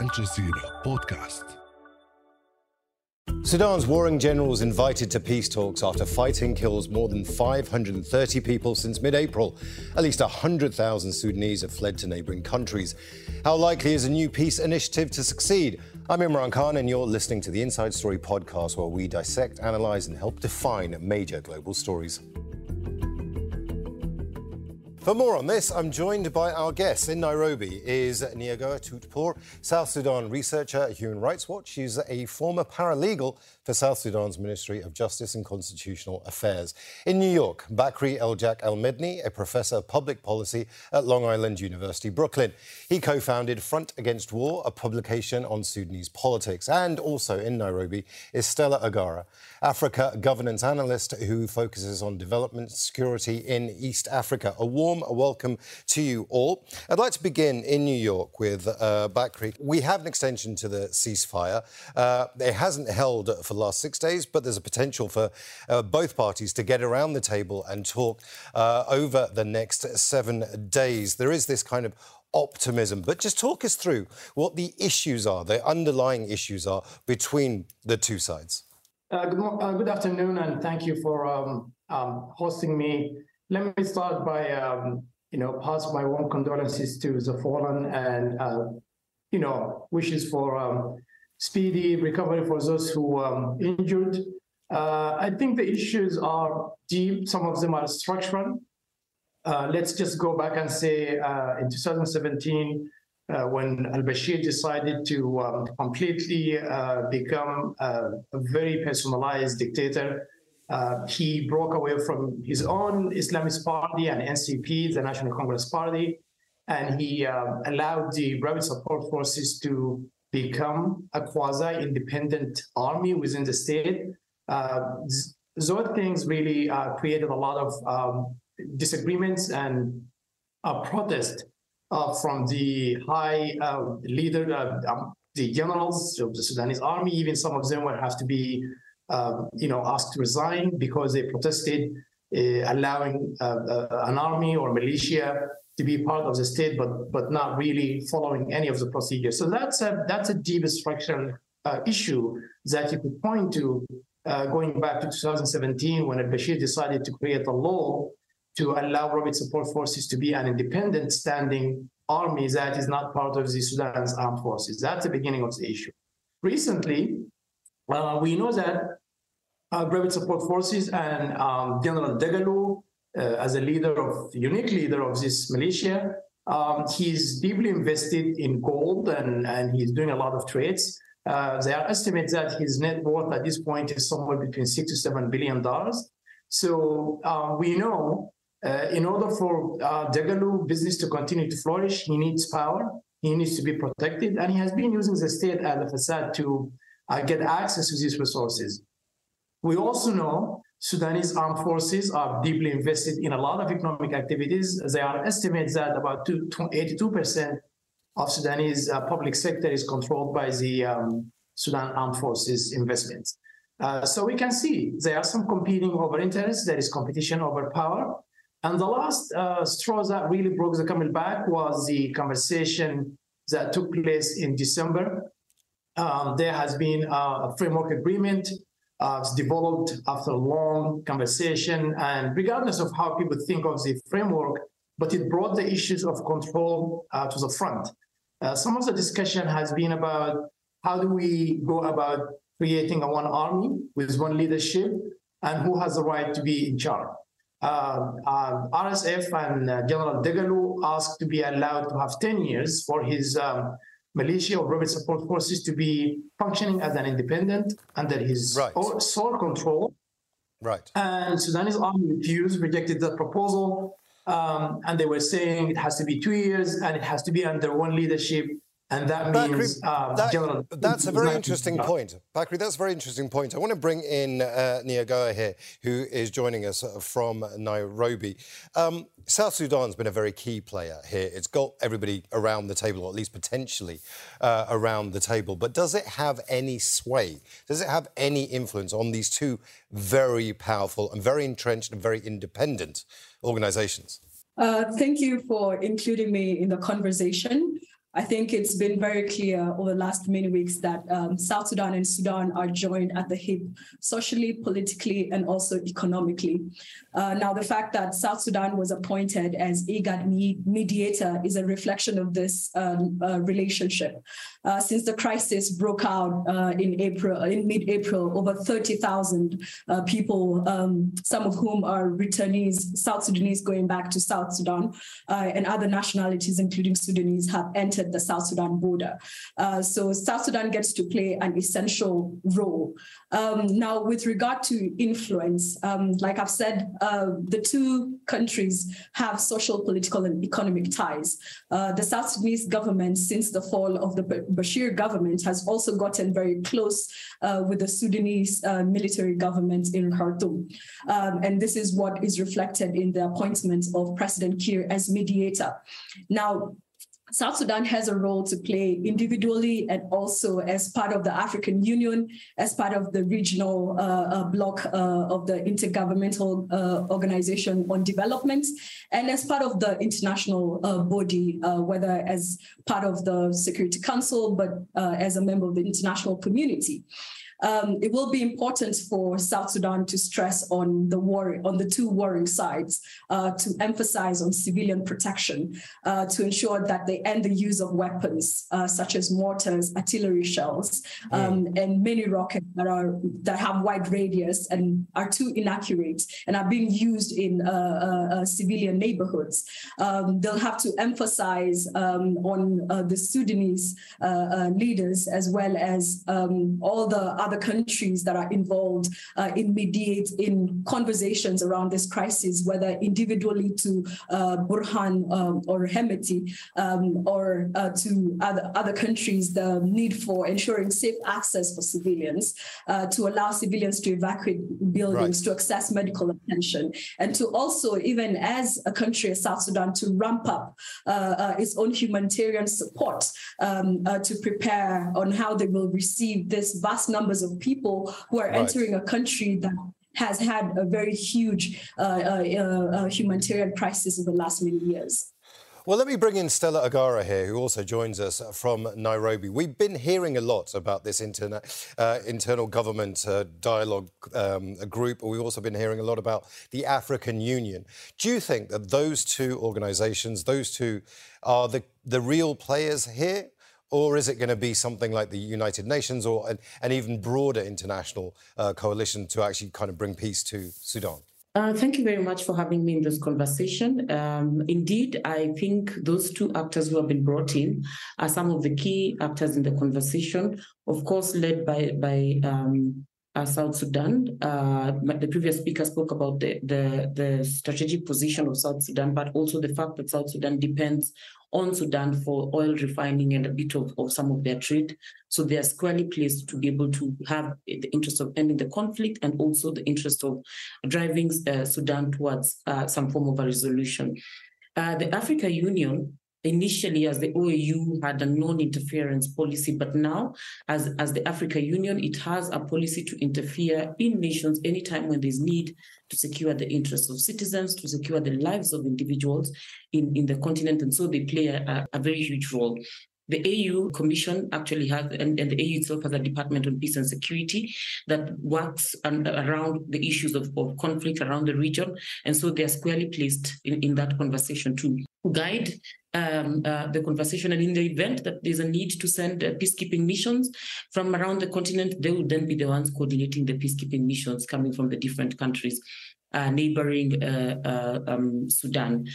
الجزيرة بودكاست Sudan's warring generals invited to peace talks after fighting kills more than 530 people since mid April. At least 100,000 Sudanese have fled to neighboring countries. How likely is a new peace initiative to succeed? I'm Imran Khan, and you're listening to the Inside Story podcast, where we dissect, analyze, and help define major global stories. For more on this, I'm joined by our guest in Nairobi is Nyagoah Tut Pur, South Sudan researcher at Human Rights Watch. She's a former paralegal for South Sudan's Ministry of Justice and Constitutional Affairs. In New York, Bakry Eljack Elmedni, a professor of public policy at Long Island University, Brooklyn. He co-founded Front Against War, a publication on Sudanese politics. And also in Nairobi is Stella Agara, Africa governance analyst who focuses on development security in East Africa. A warm welcome to you all. I'd like to begin in New York with uh, Bakry. We have an extension to the ceasefire. Uh, it hasn't held for last six days, but there's a potential for uh, both parties to get around the table and talk uh, over the next seven days. There is this kind of optimism. But just talk us through what the issues are, the underlying issues are between the two sides. Uh, good, uh, good, afternoon, and thank you for um, um, hosting me. Let me start by, um, you know, pass my warm condolences to the fallen and, uh, you know, wishes for um, speedy recovery for those who um, injured. Uh, I think the issues are deep. Some of them are structural. Uh, let's just go back and say uh, in 2017, uh, when al-Bashir decided to um, completely uh, become uh, a very personalized dictator. He broke away from his own Islamist party and NCP, the National Congress Party, and he um, allowed the rapid support forces to become a quasi-independent army within the state. Uh, those things really uh, created a lot of um, disagreements and protest uh, from the high uh, leader, uh, um, the generals of the Sudanese army. Even some of them would have to be, um, you know, asked to resign because they protested, uh, allowing uh, uh, an army or militia to be part of the state, but but not really following any of the procedures. So that's a that's a deep structural issue that you could point to. going back to 2017, when al-Bashir decided to create a law to allow rapid support forces to be an independent standing army that is not part of the Sudan's armed forces. That's the beginning of the issue. Recently, uh, we know that uh, rapid support forces and um, General Dagalo, uh, as a leader of unique leader of this militia, um, he's deeply invested in gold and, and he's doing a lot of trades. Uh, there are estimates that his net worth at this point is somewhere between six to seven billion dollars. So uh, we know uh, in order for uh, Dagalo business to continue to flourish, he needs power. He needs to be protected, and he has been using the state as a facade to uh, get access to these resources. We also know Sudanese armed forces are deeply invested in a lot of economic activities. There are estimates that about 82% of Sudanese uh, public sector is controlled by the um, Sudan Armed Forces investments. Uh, so we can see there are some competing over interests. There is competition over power. And the last uh, straw that really broke the camel back was the conversation that took place in December. Um, there has been a framework agreement uh, developed after a long conversation, and regardless of how people think of the framework, but it brought the issues of control uh, to the front. Uh, some of the discussion has been about how do we go about creating a one army with one leadership, and who has the right to be in charge. Uh, uh, RSF and uh, General Dagalo asked to be allowed to have 10 years for his um, militia or rapid support forces to be functioning as an independent under his right. sole control. Right. And Sudanese army refused, rejected that proposal. Um, and they were saying it has to be two years and it has to be under one leadership and that Bakry, means uh, that, general, that's a very interesting point. Bakry, that's a very interesting point. I want to bring in uh, Nyagoah here, who is joining us uh, from Nairobi. Um, South Sudan's been a very key player here. It's got everybody around the table, or at least potentially uh, around the table. But does it have any sway? Does it have any influence on these two very powerful and very entrenched and very independent organisations? Uh, thank you for including me in the conversation. I think it's been very clear over the last many weeks that um, South Sudan and Sudan are joined at the hip socially, politically, and also economically. Uh, now, the fact that South Sudan was appointed as IGAD mediator is a reflection of this um, uh, relationship. Uh, since the crisis broke out uh, in April, in mid-April, over 30,000 uh, people, um, some of whom are returnees, South Sudanese going back to South Sudan, uh, and other nationalities, including Sudanese, have entered the South Sudan border. Uh, so South Sudan gets to play an essential role. Um, now, with regard to influence, um, like I've said, uh, the two countries have social, political, and economic ties. Uh, the South Sudanese government, since the fall of the Bashir government, has also gotten very close uh, with the Sudanese uh, military government in Khartoum. Um, and this is what is reflected in the appointment of President Kiir as mediator. Now, South Sudan has a role to play individually and also as part of the African Union, as part of the regional uh, uh, bloc uh, of the Intergovernmental uh, Organization on Development, and as part of the international uh, body, uh, whether as part of the Security Council, but as a member of the international community um, it will be important for South Sudan to stress on the war, on the two warring sides, uh, to emphasize on civilian protection, uh, to ensure that they end the use of weapons uh, such as mortars, artillery shells, um, and many rockets that are that have wide radius and are too inaccurate and are being used in uh, uh, uh, civilian neighborhoods. Um, they'll have to emphasize um, on the Sudanese leaders as well as um, all the other other countries that are involved uh, in mediate in conversations around this crisis, whether individually to uh, Burhan um, or Hemeti um, or uh, to other, other countries, the need for ensuring safe access for civilians, uh, to allow civilians to evacuate buildings, right. to access medical attention, and to also, even as a country as South Sudan, to ramp up uh, uh, its own humanitarian support um, to prepare on how they will receive this vast numbers of people who are right. entering a country that has had a very huge uh, uh, uh, humanitarian crisis in the last many years. Well, let me bring in Stella Agara here, who also joins us from Nairobi. We've been hearing a lot about this interna- uh, internal government uh, dialogue um, group. We've also been hearing a lot about the African Union. Do you think that those two organisations, those two, are the, the real players here? Or is it going to be something like the United Nations or an, an even broader international uh, coalition to actually kind of bring peace to Sudan? Uh, thank you very much for having me in this conversation. Um, indeed, I think those two actors who have been brought in are some of the key actors in the conversation, of course, led by, by um, uh, South Sudan. Uh, the previous speaker spoke about the, the, the strategic position of South Sudan, but also the fact that South Sudan depends on Sudan for oil refining and a bit of, of some of their trade. So they are squarely placed to be able to have the interest of ending the conflict and also the interest of driving uh, Sudan towards uh, some form of a resolution. Uh, the Africa Union initially as the OAU had a non-interference policy, but now as, as the Africa Union, it has a policy to interfere in nations anytime when there's need to secure the interests of citizens, to secure the lives of individuals in, in the continent. And so they play a, a very huge role. The AU Commission actually has, and, and, the AU itself has a Department on Peace and Security that works on, around the issues of, of conflict around the region. And so they are squarely placed in, in that conversation to guide um, uh, the conversation. And in the event that there's a need to send uh, peacekeeping missions from around the continent, they would then be the ones coordinating the peacekeeping missions coming from the different countries uh, neighboring uh, uh, um, Sudan.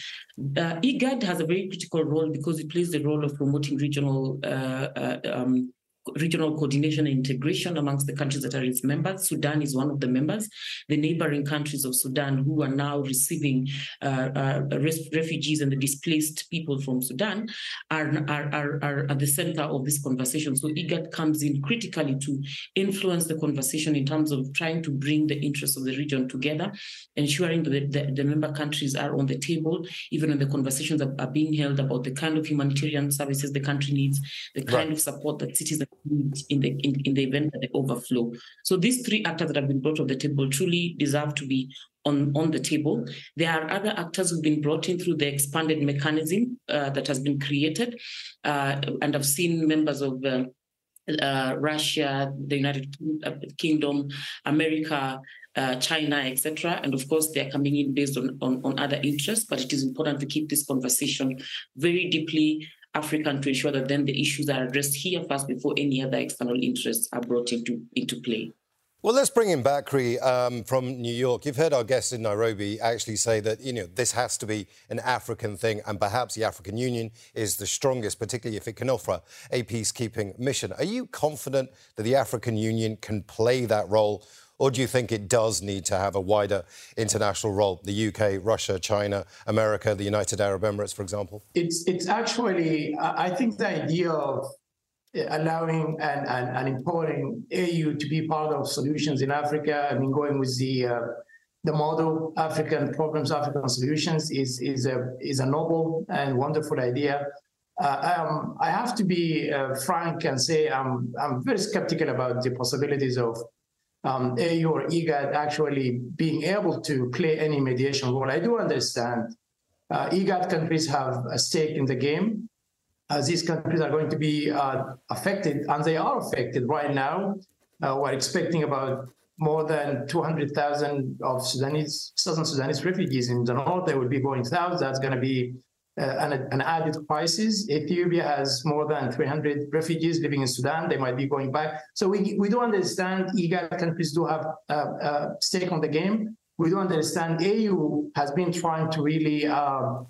Uh, IGAD has a very critical role because it plays the role of promoting regional um, regional coordination and integration amongst the countries that are its members. Sudan is one of the members. The neighboring countries of Sudan, who are now receiving uh, uh, refugees and the displaced people from Sudan, are, are, are, are at the center of this conversation. So IGAD comes in critically to influence the conversation in terms of trying to bring the interests of the region together, ensuring that the, the member countries are on the table, even when the conversations are, are, being held about the kind of humanitarian services the country needs, the kind right. of support that citizens in the in, in the event that they overflow. So these three actors that have been brought to the table truly deserve to be on, on the table. There are other actors who've been brought in through the expanded mechanism uh, that has been created. Uh, and I've seen members of uh, uh Russia, the United Kingdom, America, uh, China, etc. And of course, they're coming in based on, on, on other interests, but it is important to keep this conversation very deeply African to ensure that then the issues are addressed here first before any other external interests are brought into, into play. Well, let's bring in Bakry um, from New York. You've heard our guest in Nairobi actually say that you know this has to be an African thing, and perhaps the African Union is the strongest, particularly if it can offer a peacekeeping mission. Are you confident that the African Union can play that role, or do you think it does need to have a wider international role? The UK, Russia, China, America, the United Arab Emirates, for example. It's it's actually I think the idea of allowing and, and, and AU to be part of solutions in Africa. I mean, going with the uh, the model African problems, African solutions is is a is a noble and wonderful idea. Uh, um, I have to be uh, frank and say I'm I'm very skeptical about the possibilities of um, AU or IGAD actually being able to play any mediation role. I do understand uh, IGAD countries have a stake in the game, as these countries are going to be uh, affected, and they are affected right now. Uh, we're expecting about more than 200,000 of Sudanese, Southern Sudanese refugees in the north. They will be going south. That's going to be uh, an, an, added crisis. Ethiopia has more than 300 refugees living in Sudan. They might be going back. So we, we do understand IGAD countries do have a, a stake on the game. We do understand AU has been trying to really uh,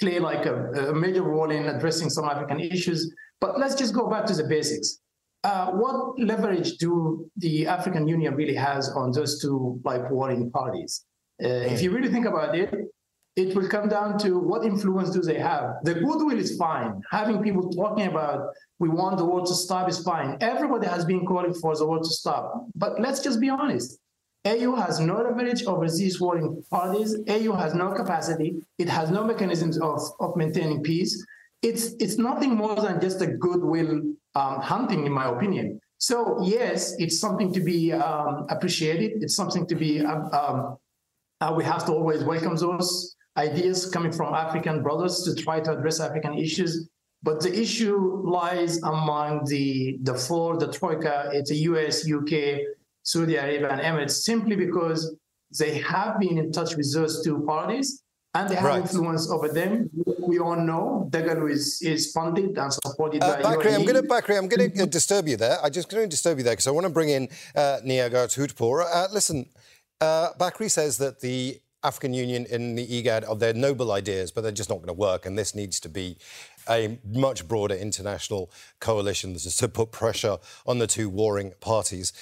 play like a, a, major role in addressing some African issues. But let's just go back to the basics. Uh, what leverage do the African Union really has on those two like warring parties? Uh, if you really think about it, it will come down to what influence do they have. The goodwill is fine. Having people talking about we want the war to stop is fine. Everybody has been calling for the war to stop. But let's just be honest. AU has no leverage over these warring parties. AU has no capacity. It has no mechanisms of, of maintaining peace. It's, it's nothing more than just a goodwill um, hunting, in my opinion. So, yes, it's something to be um, appreciated. It's something to be, um, um, uh, we have to always welcome those ideas coming from African brothers to try to address African issues. But the issue lies among the, the four, the Troika, it's a US, UK, Saudi Arabia and Emirates simply because they have been in touch with those two parties and they have right. influence over them. We all know Dagalo is, is funded and supported uh, by Bakry, I'm going to Bakry, I'm going to disturb you there. I'm just going to disturb you there because I want to bring in uh, Nyagoah Tut Pur. Uh, listen, uh, Bakry says that the African Union and the IGAD are their noble ideas, but they're just not going to work, and this needs to be a much broader international coalition to put pressure on the two warring parties.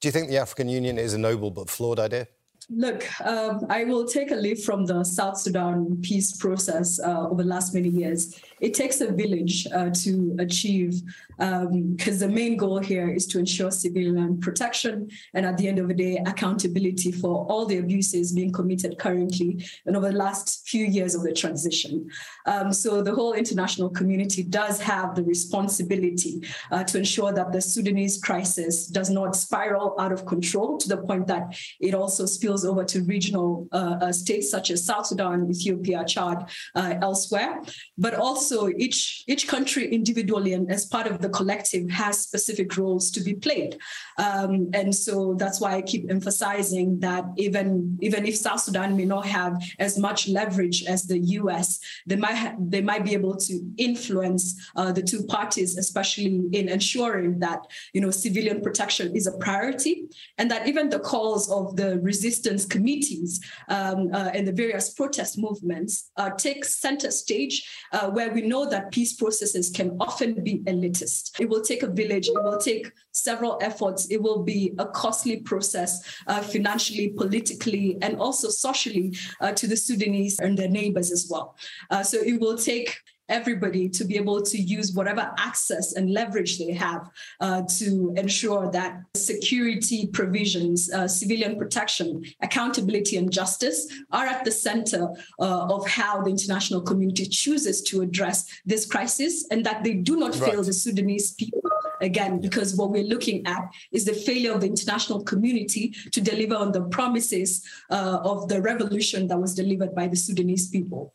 Do you think the African Union is a noble but flawed idea? Look, um, I will take a leaf from the South Sudan peace process uh, over the last many years. It takes a village uh, to achieve, because um, the main goal here is to ensure civilian protection and at the end of the day, accountability for all the abuses being committed currently and over the last few years of the transition. Um, so the whole international community does have the responsibility uh, to ensure that the Sudanese crisis does not spiral out of control to the point that it also spills over to regional uh, uh, states such as South Sudan, Ethiopia, Chad, uh, elsewhere, but also also each each country individually and as part of the collective has specific roles to be played. Um, and so that's why i keep emphasizing that even even if south sudan may not have as much leverage as the us they might ha- they might be able to influence uh, the two parties especially in ensuring that you know civilian protection is a priority and that even the calls of the resistance committees um, uh, and the various protest movements uh, take center stage uh, where we know that peace processes can often be elitist. It will take a village, it will take several efforts, it will be a costly process uh, financially, politically, and also socially uh, to the Sudanese and their neighbors as well. Uh, so it will take everybody to be able to use whatever access and leverage they have uh, to ensure that security provisions, uh, civilian protection, accountability, and justice are at the center uh, of how the international community chooses to address this crisis and that they do not right. fail the Sudanese people again, because what we're looking at is the failure of the international community to deliver on the promises uh, of the revolution that was delivered by the Sudanese people.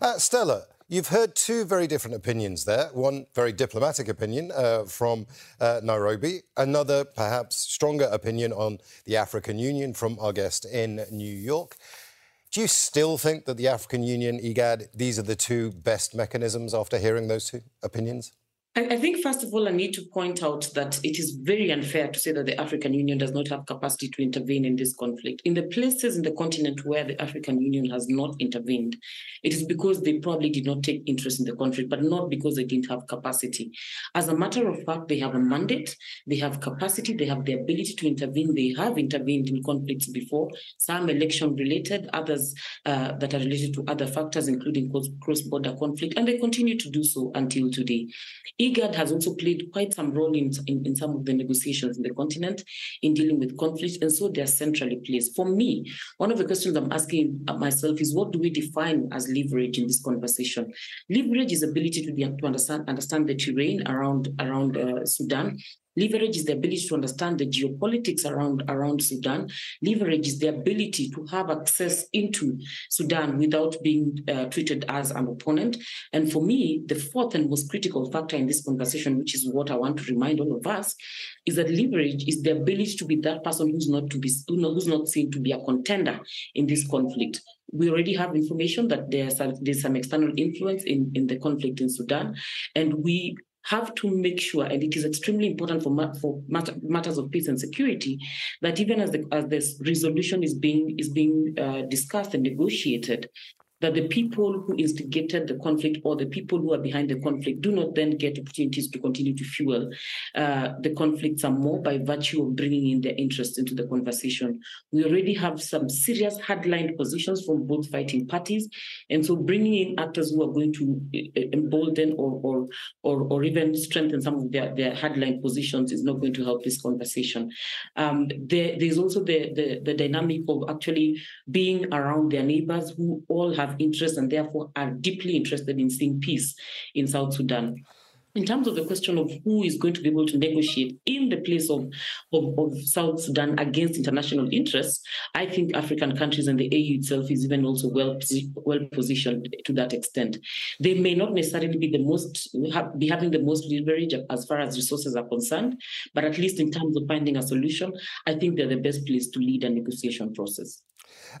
Uh, Stella, You've heard two very different opinions there. One very diplomatic opinion uh, from uh, Nairobi, another perhaps stronger opinion on the African Union from our guest in New York. Do you still think that the African Union, IGAD, these are the two best mechanisms after hearing those two opinions? I, think, first of all, I need to point out that it is very unfair to say that the African Union does not have capacity to intervene in this conflict. In the places in the continent where the African Union has not intervened, it is because they probably did not take interest in the conflict, but not because they didn't have capacity. As a matter of fact, they have a mandate, they have capacity, they have the ability to intervene. They have intervened in conflicts before, some election related, others uh, that are related to other factors, including cross border conflict, and they continue to do so until today. IGAD has also played quite some role in, in, in, some of the negotiations in the continent in dealing with conflict, and so they're centrally placed. For me, one of the questions I'm asking myself is what do we define as leverage in this conversation? Leverage is ability to, to understand, understand the terrain around, around uh, Sudan Leverage is the ability to understand the geopolitics around, around Sudan. Leverage is the ability to have access into Sudan without being uh, treated as an opponent. And for me, the fourth and most critical factor in this conversation, which is what I want to remind all of us, is that leverage is the ability to be that person who's not to be who's not seen to be a contender in this conflict we already have information that there's some, there's some external influence in, in the conflict in Sudan, and we have to make sure, and it is extremely important for, for matter, matters of peace and security, that even as the as this resolution is being is being uh, discussed and negotiated, that the people who instigated the conflict or the people who are behind the conflict do not then get opportunities to continue to fuel uh, the conflict some more by virtue of bringing in their interest into the conversation. We already have some serious hardline positions from both fighting parties, and so bringing in actors who are going to uh, embolden or or or, or even strengthen some of their, their hardline positions is not going to help this conversation. Um, there, there's also the, the the dynamic of actually being around their neighbors who all have have interest and therefore are deeply interested in seeing peace in South Sudan. In terms of the question of who is going to be able to negotiate in the place of, of, of, South Sudan against international interests, I think African countries and the AU itself is even also well, well positioned to that extent. They may not necessarily be the most be having the most leverage as far as resources are concerned, but at least in terms of finding a solution, I think they're the best place to lead a negotiation process.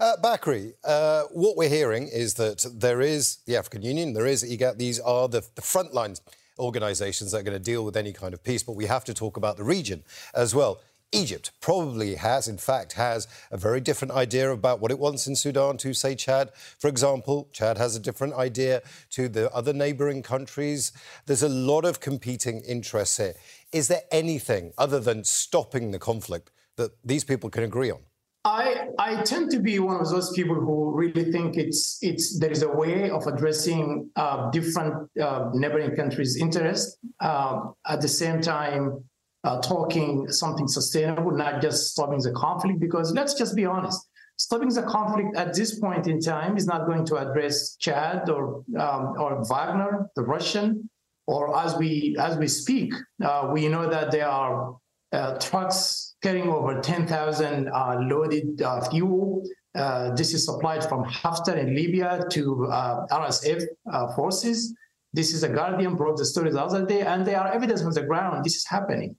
Uh, Bakry, uh, what we're hearing is that there is the African Union, there is IGAD. These are the, the frontline organisations that are going to deal with any kind of peace, but we have to talk about the region as well. Egypt probably has, in fact, has a very different idea about what it wants in Sudan to, say, Chad. For example, Chad has a different idea to the other neighbouring countries. There's a lot of competing interests here. Is there anything other than stopping the conflict that these people can agree on? I I tend to be one of those people who really think it's it's there is a way of addressing uh, different uh, neighboring countries' interests uh, at the same time uh, talking something sustainable, not just stopping the conflict. Because let's just be honest, stopping the conflict at this point in time is not going to address Chad or um, or Wagner, the Russian, or as we as we speak, uh, we know that there are uh, trucks carrying over 10,000 uh, loaded uh, fuel. Uh, this is supplied from Haftar in Libya to uh, RSF uh, forces. This is the Guardian brought the story the other day, and there are evidence on the ground this is happening.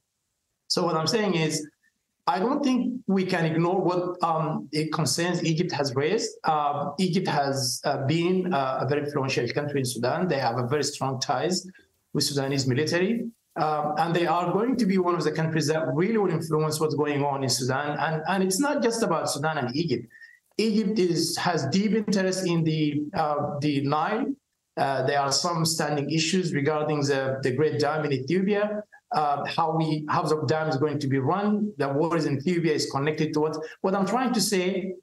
So what I'm saying is, I don't think we can ignore what um, concerns Egypt has raised. Uh, Egypt has been a very influential country in Sudan. They have a very strong ties with Sudanese military. Um, and they are going to be one of the countries that really will influence what's going on in Sudan. And, and it's not just about Sudan and Egypt. Egypt is, has deep interest in the, uh, the Nile. Uh, there are some standing issues regarding the, the Great Dam in Ethiopia, uh, how we how the dam is going to be run. The wars in Ethiopia is connected to what. What I'm trying to say,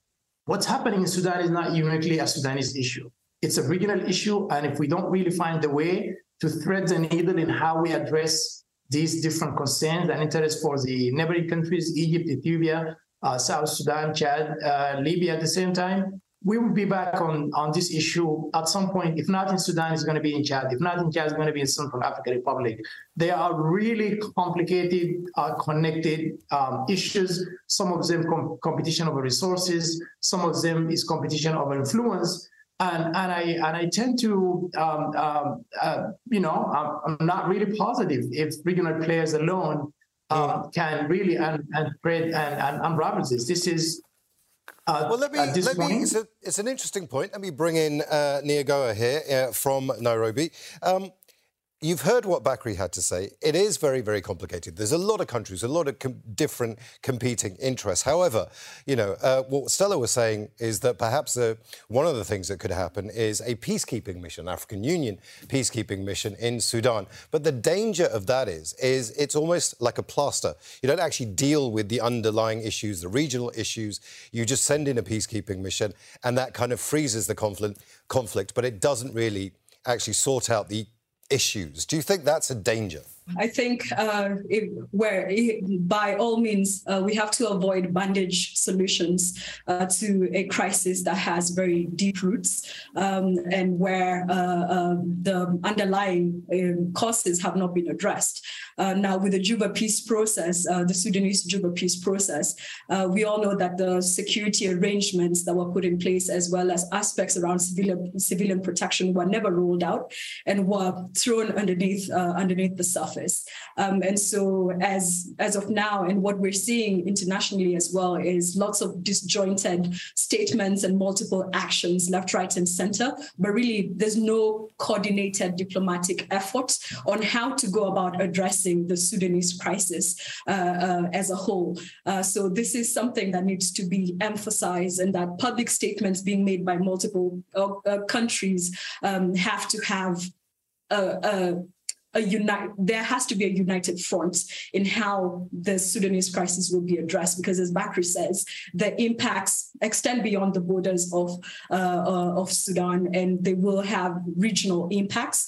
what's happening in Sudan is not uniquely a Sudanese issue. It's a regional issue, and if we don't really find the way to thread the needle in how we address these different concerns and interests for the neighboring countries, Egypt, Ethiopia, uh, South Sudan, Chad, uh, Libya at the same time, we will be back on, on this issue at some point. If not in Sudan, it's going to be in Chad. If not in Chad, it's going to be in Central African Republic. They are really complicated, uh, connected um, issues. Some of them com- competition over resources. Some of them is competition over influence. And, and I and I tend to um, um, uh, you know I'm, I'm, not really positive if regional players alone um, can really and and spread and, and unravel this. This is uh, well, let me. Let me it's, a, it's, an interesting point. Let me bring in uh, Nyagoah here uh, from Nairobi. Um, You've heard what Bakry had to say. It is very, very complicated. There's a lot of countries, a lot of com- different competing interests. However, you know, uh, what Stella was saying is that perhaps uh, one of the things that could happen is a peacekeeping mission, African Union peacekeeping mission in Sudan. But the danger of that is, is it's almost like a plaster. You don't actually deal with the underlying issues, the regional issues. You just send in a peacekeeping mission, and that kind of freezes the conflict. Conflict, but it doesn't really actually sort out the issues. Do you think that's a danger? I think uh, where by all means uh, we have to avoid bandage solutions uh, to a crisis that has very deep roots um, and where uh, um, the underlying um, causes have not been addressed. Uh, now, with the Juba peace process, uh, the Sudanese Juba peace process, we all know that the security arrangements that were put in place, as well as aspects around civilian civilian protection, were never rolled out and were thrown underneath underneath the surface office. Um, and so as, as of now, and what we're seeing internationally as well is lots of disjointed statements and multiple actions left, right, and center. But really, there's no coordinated diplomatic effort on how to go about addressing the Sudanese crisis uh, uh, as a whole. Uh, so this is something that needs to be emphasized and that public statements being made by multiple uh, uh, countries um, have to have a, a a unite there has to be a united front in how the Sudanese crisis will be addressed because as Bakry says the impacts extend beyond the borders of uh, uh, of Sudan and they will have regional impacts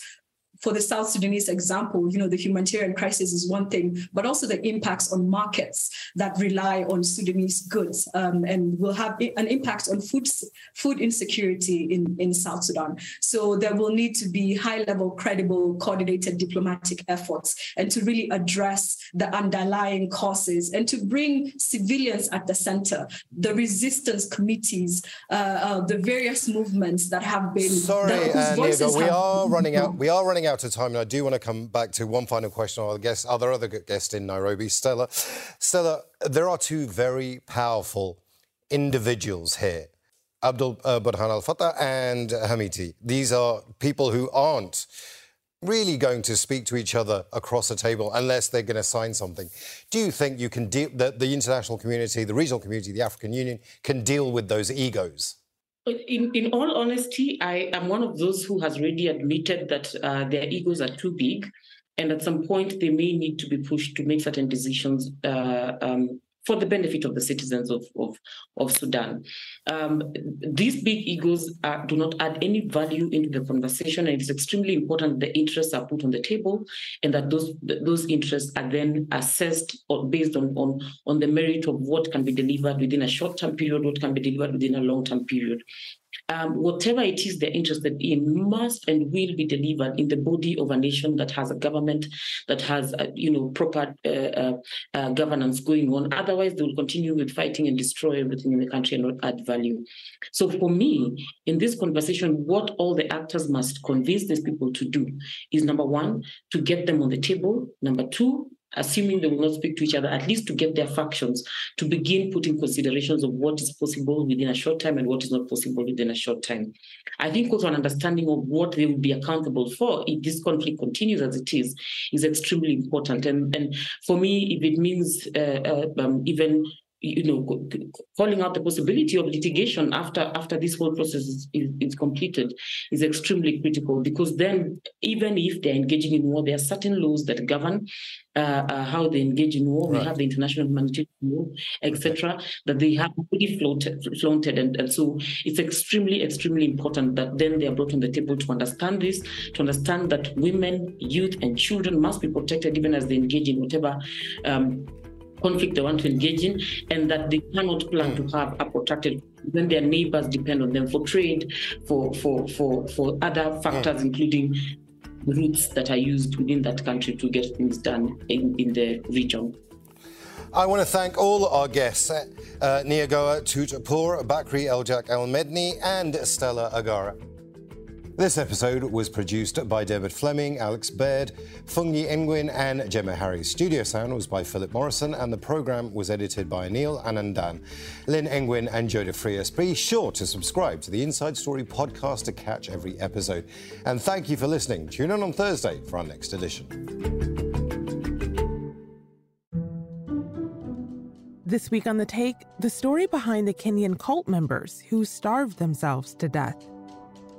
for the South Sudanese example, you know, the humanitarian crisis is one thing, but also the impacts on markets that rely on Sudanese goods um, and will have an impact on food food insecurity in, in South Sudan. So there will need to be high level, credible, coordinated diplomatic efforts and to really address the underlying causes and to bring civilians at the center, the resistance committees, uh, uh, the various movements that have been. Sorry, uh, Diego, we are running out. We are running out out of time, and I do want to come back to one final question. I'll guess other other guest in Nairobi, Stella. Stella, there are two very powerful individuals here. Abdul uh, Burhan Al Fattah and Hemeti. These are people who aren't really going to speak to each other across a table unless they're going to sign something. Do you think you can deal that the international community, the regional community, the African Union can deal with those egos? In, in all honesty, I am one of those who has already admitted that uh, their egos are too big. And at some point, they may need to be pushed to make certain decisions uh, um, for the benefit of the citizens of, of, of Sudan. Um, these big egos uh, do not add any value into the conversation, and it's extremely important that the interests are put on the table and that those those interests are then assessed or based on, on, on the merit of what can be delivered within a short-term period, what can be delivered within a long-term period um, whatever it is they're interested in must and will be delivered in the body of a nation that has a government that has, uh, you know, proper uh, uh, uh, governance going on. Otherwise, they will continue with fighting and destroy everything in the country and not add value. So, for me, in this conversation, what all the actors must convince these people to do is number one, to get them on the table. Number two, assuming they will not speak to each other, at least to get their factions to begin putting considerations of what is possible within a short time and what is not possible within a short time. I think also an understanding of what they will be accountable for if this conflict continues as it is is extremely important. And, and for me, if it means uh, uh, um, even you know, calling out the possibility of litigation after after this whole process is, is, is, completed is extremely critical because then even if they're engaging in war, there are certain laws that govern uh, uh, how they engage in war. Right. We have the international humanitarian law, etc., that they have already floated, flaunted, and, and so it's extremely, extremely important that then they are brought on the table to understand this, to understand that women, youth, and children must be protected even as they engage in whatever. Um, conflict they want to engage in, and that they cannot plan to have a protracted. Then their neighbors depend on them for trade, for for for for other factors, mm. including routes that are used within that country to get things done in, in the region. I want to thank all our guests, uh, Nyagoah Tut Pur, Bakri Eljak El Medni, and Stella Agara. This episode was produced by David Fleming, Alex Baird, Fungi Nguyen, and Gemma Harris. Studio sound was by Philip Morrison, and the program was edited by Neil Anandan, Lynn Nguyen, and Joda Frias. Be sure to subscribe to the Inside Story podcast to catch every episode. And thank you for listening. Tune in on Thursday for our next edition. This week on The Take, the story behind the Kenyan cult members who starved themselves to death.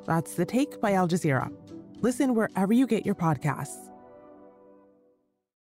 That's The Take by Al Jazeera. Listen wherever you get your podcasts.